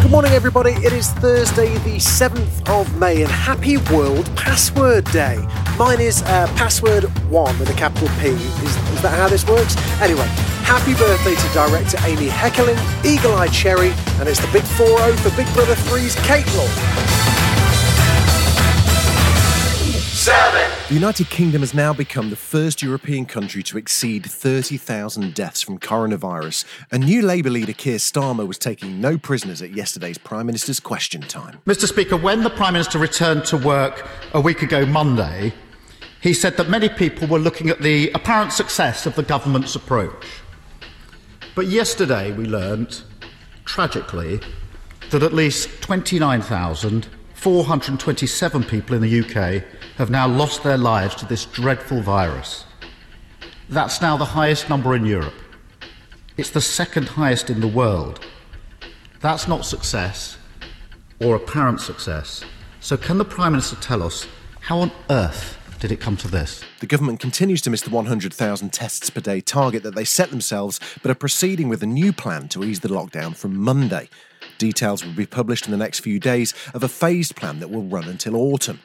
Good morning, everybody. It is Thursday, the 7th of May, and happy World Password Day. Mine is uh, Password 1 with a capital P. Is, is that how this works? Anyway, happy birthday to director Amy Heckerling, Eagle Eye Cherry, and it's the big 4 0 for Big Brother 3's Kate Lawler. The United Kingdom has now become the first European country to exceed 30,000 deaths from coronavirus. And new Labour leader Keir Starmer was taking no prisoners at yesterday's Prime Minister's question time. Mr. Speaker, when the Prime Minister returned to work a week ago Monday, he said that many people were looking at the apparent success of the government's approach. But yesterday we learnt, tragically, that at least 29,427 people in the UK have now lost their lives to this dreadful virus. That's now the highest number in Europe. It's the second highest in the world. That's not success or apparent success. So, can the Prime Minister tell us how on earth did it come to this? The government continues to miss the 100,000 tests per day target that they set themselves, but are proceeding with a new plan to ease the lockdown from Monday. Details will be published in the next few days of a phased plan that will run until autumn.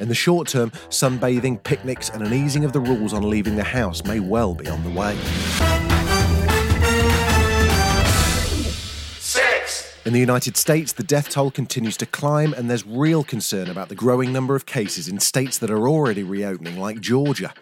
In the short term, sunbathing, picnics, and an easing of the rules on leaving the house may well be on the way. In the United States, the death toll continues to climb, and there's real concern about the growing number of cases in states that are already reopening, like Georgia.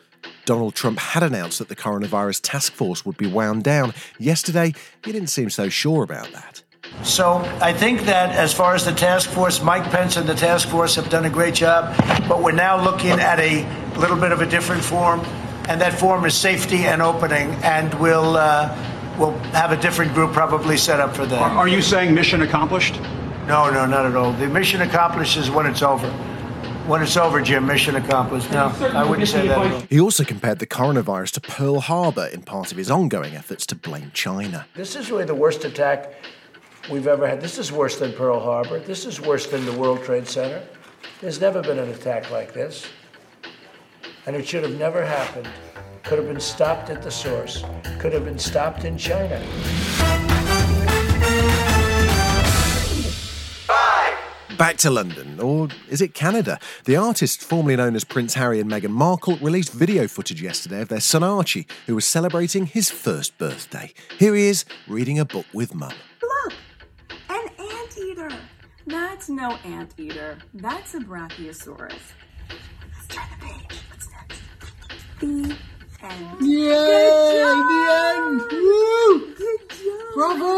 Donald Trump had announced that the coronavirus task force would be wound down. Yesterday, he didn't seem so sure about that. So I think that as far as the task force, Mike Pence and the task force have done a great job, but we're now looking at a little bit of a different form, and that form is safety and opening, and we'll uh, we'll have a different group probably set up for that. Are, are you saying mission accomplished? No, no, not at all. The mission accomplished is when it's over. When it's over, Jim, mission accomplished. No, I wouldn't say that. At all. He also compared the coronavirus to Pearl Harbor in part of his ongoing efforts to blame China. This is really the worst attack we've ever had. This is worse than Pearl Harbor. This is worse than the World Trade Center. There's never been an attack like this. And it should have never happened. Could have been stopped at the source. Could have been stopped in China. Back to London, or is it Canada? The artist formerly known as Prince Harry and Meghan Markle released video footage yesterday of their son Archie, who was celebrating his first birthday. Here he is, reading a book with mum. That's no anteater. That's a brachiosaurus. Let's turn the page. What's next? The end. Yay! The end! Woo! Good job. Bravo!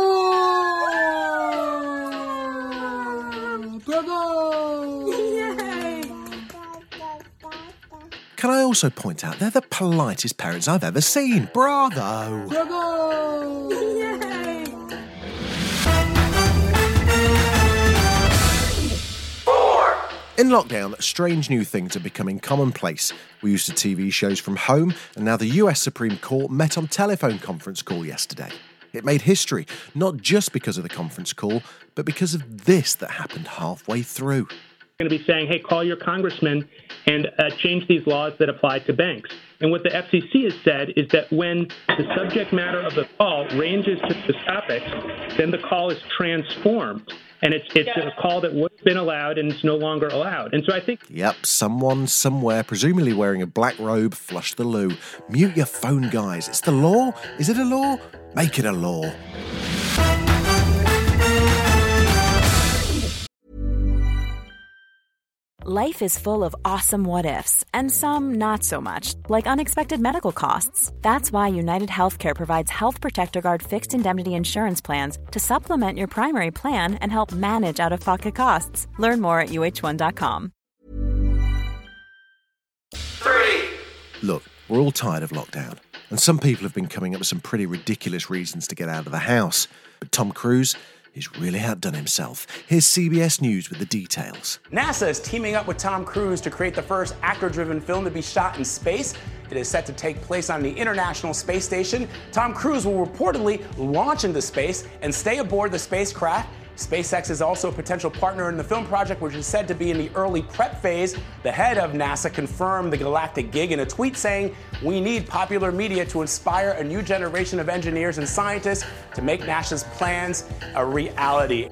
Bravo! Yay! Can I also point out they're the politest parents I've ever seen? Bravo! Bravo! In lockdown, strange new things are becoming commonplace. We used to TV shows from home, and now the US Supreme Court met on telephone conference call yesterday. It made history, not just because of the conference call, but because of this that happened halfway through. Going to be saying, hey, call your congressman and uh, change these laws that apply to banks. And what the FCC has said is that when the subject matter of the call ranges to the topics, then the call is transformed. And it's, it's a call that would have been allowed and it's no longer allowed. And so I think Yep, someone somewhere, presumably wearing a black robe, flushed the loo. Mute your phone, guys. It's the law. Is it a law? Make it a law. Life is full of awesome what ifs, and some not so much, like unexpected medical costs. That's why United Healthcare provides Health Protector Guard fixed indemnity insurance plans to supplement your primary plan and help manage out of pocket costs. Learn more at uh1.com. Three. Look, we're all tired of lockdown, and some people have been coming up with some pretty ridiculous reasons to get out of the house. But Tom Cruise, he's really outdone himself. Here's CBS News with the details. NASA is teaming up with Tom Cruise to create the first actor driven film to be shot in space. It is set to take place on the International Space Station. Tom Cruise will reportedly launch into space and stay aboard the spacecraft. SpaceX is also a potential partner in the film project, which is said to be in the early prep phase. The head of NASA confirmed the galactic gig in a tweet saying, We need popular media to inspire a new generation of engineers and scientists to make NASA's plans a reality.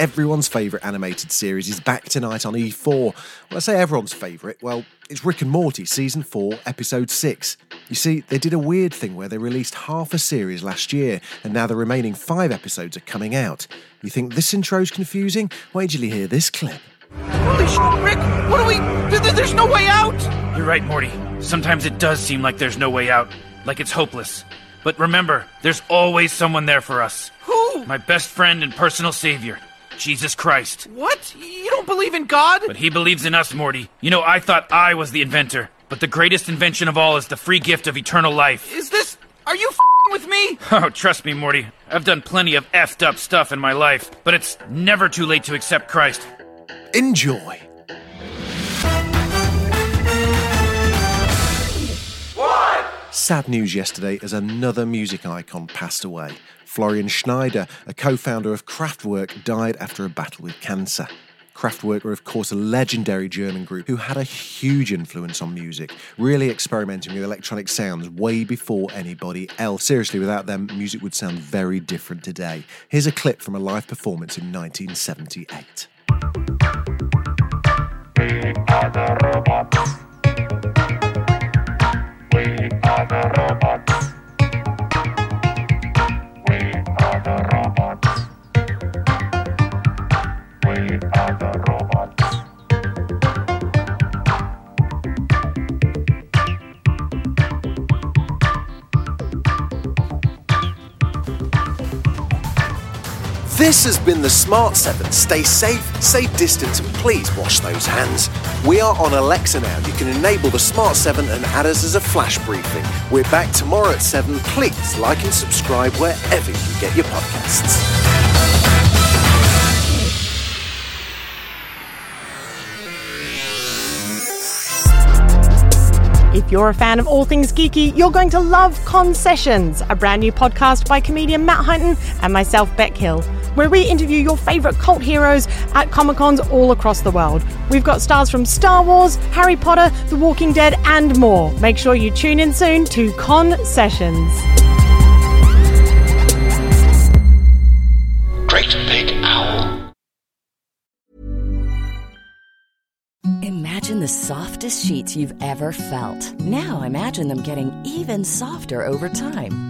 Everyone's favourite animated series is back tonight on E4. When I say everyone's favourite, well, it's Rick and Morty Season 4, Episode 6. You see, they did a weird thing where they released half a series last year, and now the remaining five episodes are coming out. You think this intro's confusing? Wait till you hear this clip. Holy shit, Rick! What do we. There's no way out! You're right, Morty. Sometimes it does seem like there's no way out, like it's hopeless. But remember, there's always someone there for us. Who? My best friend and personal savior, Jesus Christ. What? You don't believe in God? But he believes in us, Morty. You know, I thought I was the inventor, but the greatest invention of all is the free gift of eternal life. Is this. Are you f***ing with me? Oh, trust me, Morty. I've done plenty of effed up stuff in my life, but it's never too late to accept Christ. Enjoy. Sad news yesterday as another music icon passed away. Florian Schneider, a co founder of Kraftwerk, died after a battle with cancer. Kraftwerk were, of course, a legendary German group who had a huge influence on music, really experimenting with electronic sounds way before anybody else. Seriously, without them, music would sound very different today. Here's a clip from a live performance in 1978. This has been the Smart 7. Stay safe, stay distant, and please wash those hands. We are on Alexa now. You can enable the Smart 7 and add us as a flash briefing. We're back tomorrow at 7. Please like and subscribe wherever you get your podcasts. If you're a fan of all things geeky, you're going to love Concessions, a brand new podcast by comedian Matt Hunton and myself, Beck Hill, where we interview your favourite cult heroes at Comic Cons all across the world. We've got stars from Star Wars, Harry Potter, The Walking Dead, and more. Make sure you tune in soon to Concessions. Great Big Owl. Imagine the softest sheets you've ever felt. Now imagine them getting even softer over time.